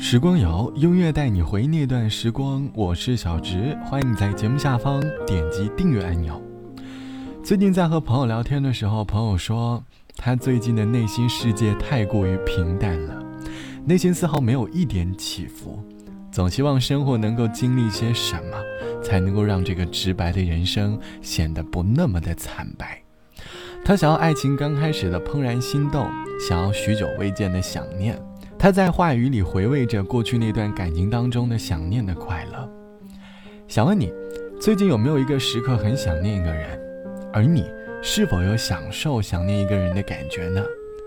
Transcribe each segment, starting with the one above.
时光谣，音乐带你回那段时光。我是小直，欢迎你在节目下方点击订阅按钮。最近在和朋友聊天的时候，朋友说他最近的内心世界太过于平淡了，内心丝毫没有一点起伏，总希望生活能够经历些什么，才能够让这个直白的人生显得不那么的惨白。他想要爱情刚开始的怦然心动，想要许久未见的想念。他在话语里回味着过去那段感情当中的想念的快乐。想问你，最近有没有一个时刻很想念一个人？而你是否有享受想念一个人的感觉呢？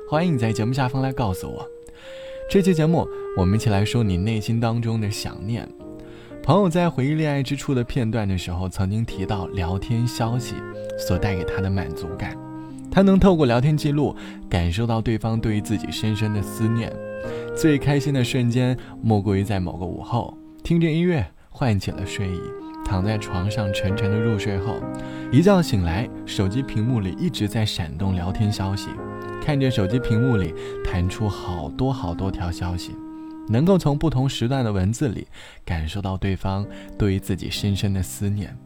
欢迎你在节目下方来告诉我。这期节目，我们一起来说你内心当中的想念。朋友在回忆恋爱之初的片段的时候，曾经提到聊天消息所带给他的满足感。他能透过聊天记录感受到对方对于自己深深的思念。最开心的瞬间，莫过于在某个午后，听着音乐唤起了睡意，躺在床上沉沉的入睡后，一觉醒来，手机屏幕里一直在闪动聊天消息，看着手机屏幕里弹出好多好多条消息，能够从不同时段的文字里感受到对方对于自己深深的思念，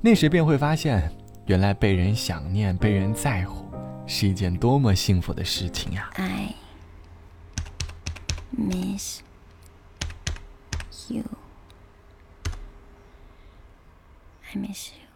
那时便会发现。原来被人想念、被人在乎，是一件多么幸福的事情呀！I miss you. I miss you.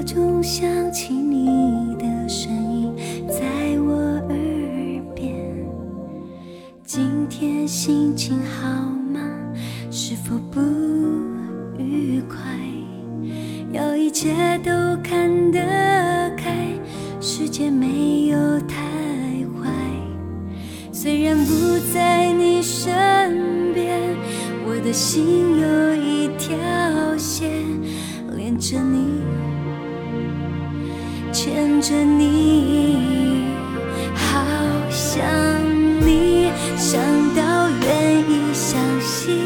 我总想起你的声音，在我耳边。今天心情好吗？是否不愉快？要一切都看得开，世界没有太坏。虽然不在你身边，我的心有一条线。连着你，牵着你，好想你，想到愿意相信，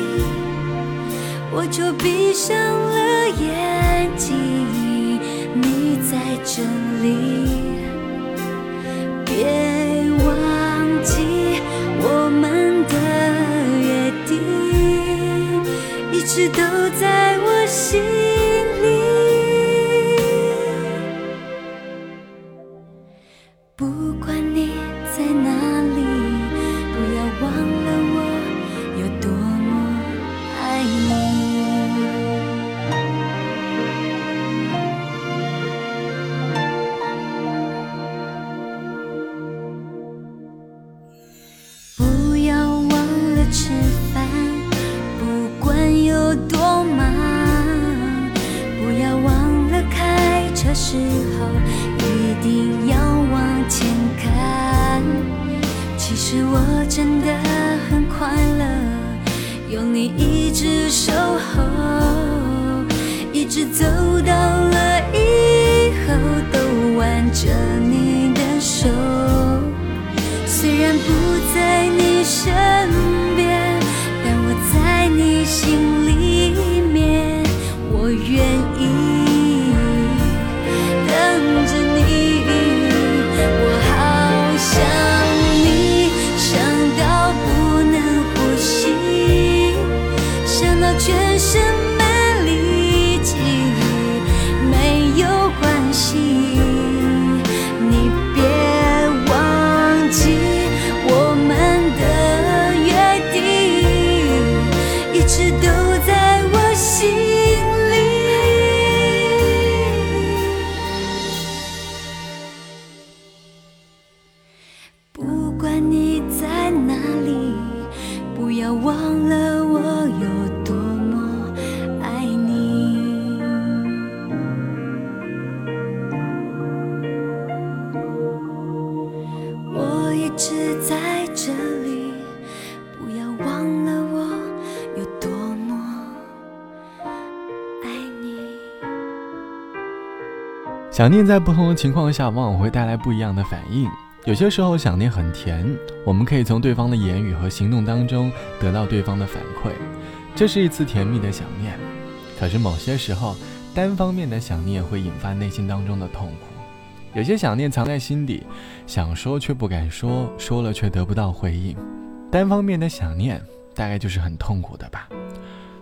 我就闭上其实我真的很快乐，有你一直守候，一直走到了以后都挽着你。想念在不同的情况下，往往会带来不一样的反应。有些时候，想念很甜，我们可以从对方的言语和行动当中得到对方的反馈，这是一次甜蜜的想念。可是某些时候，单方面的想念会引发内心当中的痛苦。有些想念藏在心底，想说却不敢说，说了却得不到回应。单方面的想念，大概就是很痛苦的吧。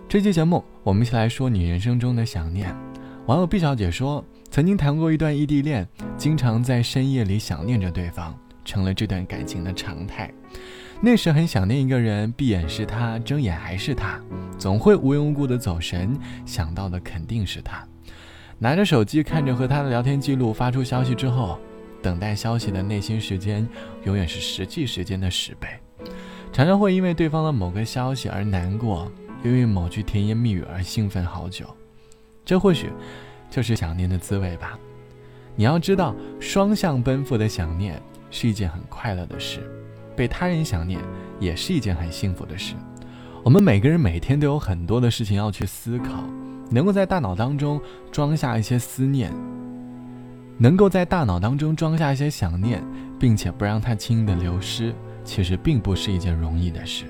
这期节目，我们一起来说你人生中的想念。网友毕小姐说。曾经谈过一段异地恋，经常在深夜里想念着对方，成了这段感情的常态。那时很想念一个人，闭眼是他，睁眼还是他，总会无缘无故的走神，想到的肯定是他。拿着手机看着和他的聊天记录，发出消息之后，等待消息的内心时间永远是实际时间的十倍。常常会因为对方的某个消息而难过，因为某句甜言蜜语而兴奋好久。这或许。就是想念的滋味吧。你要知道，双向奔赴的想念是一件很快乐的事，被他人想念也是一件很幸福的事。我们每个人每天都有很多的事情要去思考，能够在大脑当中装下一些思念，能够在大脑当中装下一些想念，并且不让它轻易的流失，其实并不是一件容易的事。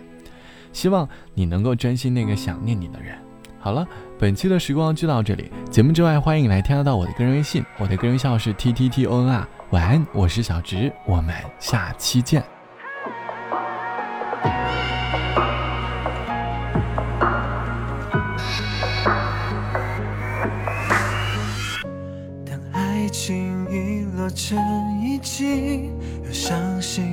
希望你能够珍惜那个想念你的人。好了，本期的时光就到这里。节目之外，欢迎来添加到我的个人微信，我的个人微信号是 t t t o n r。晚安，我是小直，我们下期见。当爱情遗落成遗迹，又伤心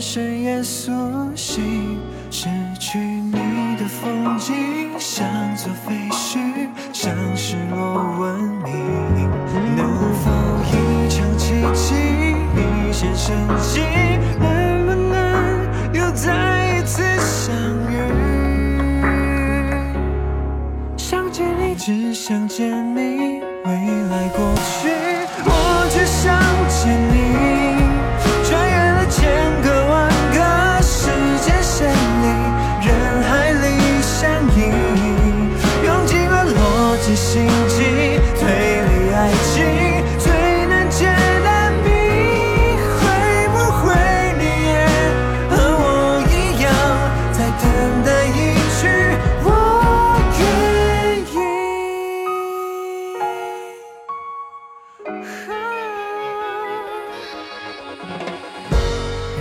深夜苏醒。失去你的风景，像座废墟，像失落文明。能否一场奇迹，一线生机？能不能又再一次相遇？想见你只想见你未来过去，我只想见你。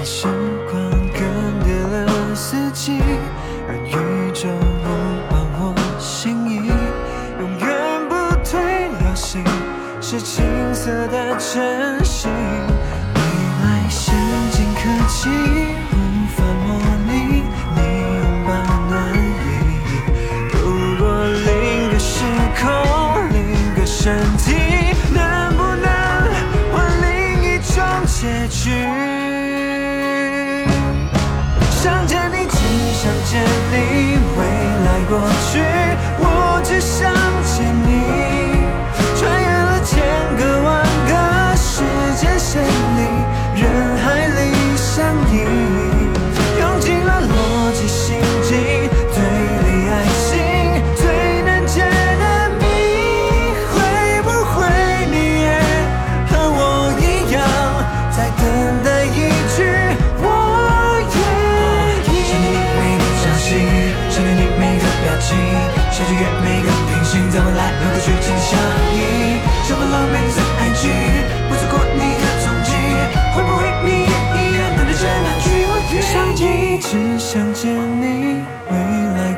时光更迭了四季，让宇宙无换我心意，永远不退流行，是青涩的真心。未来先进科技过去，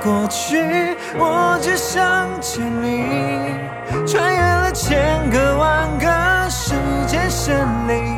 过去我只想见你穿越了千个万个时间线里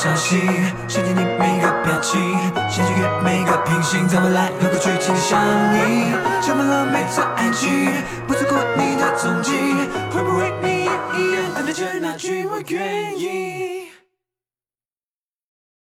消息，想见你每个表情，想穿越每个平行，在未来能够剧情相依，想满了每段爱情，不错过你的踪迹，会不会你也一样等待着那句我愿意？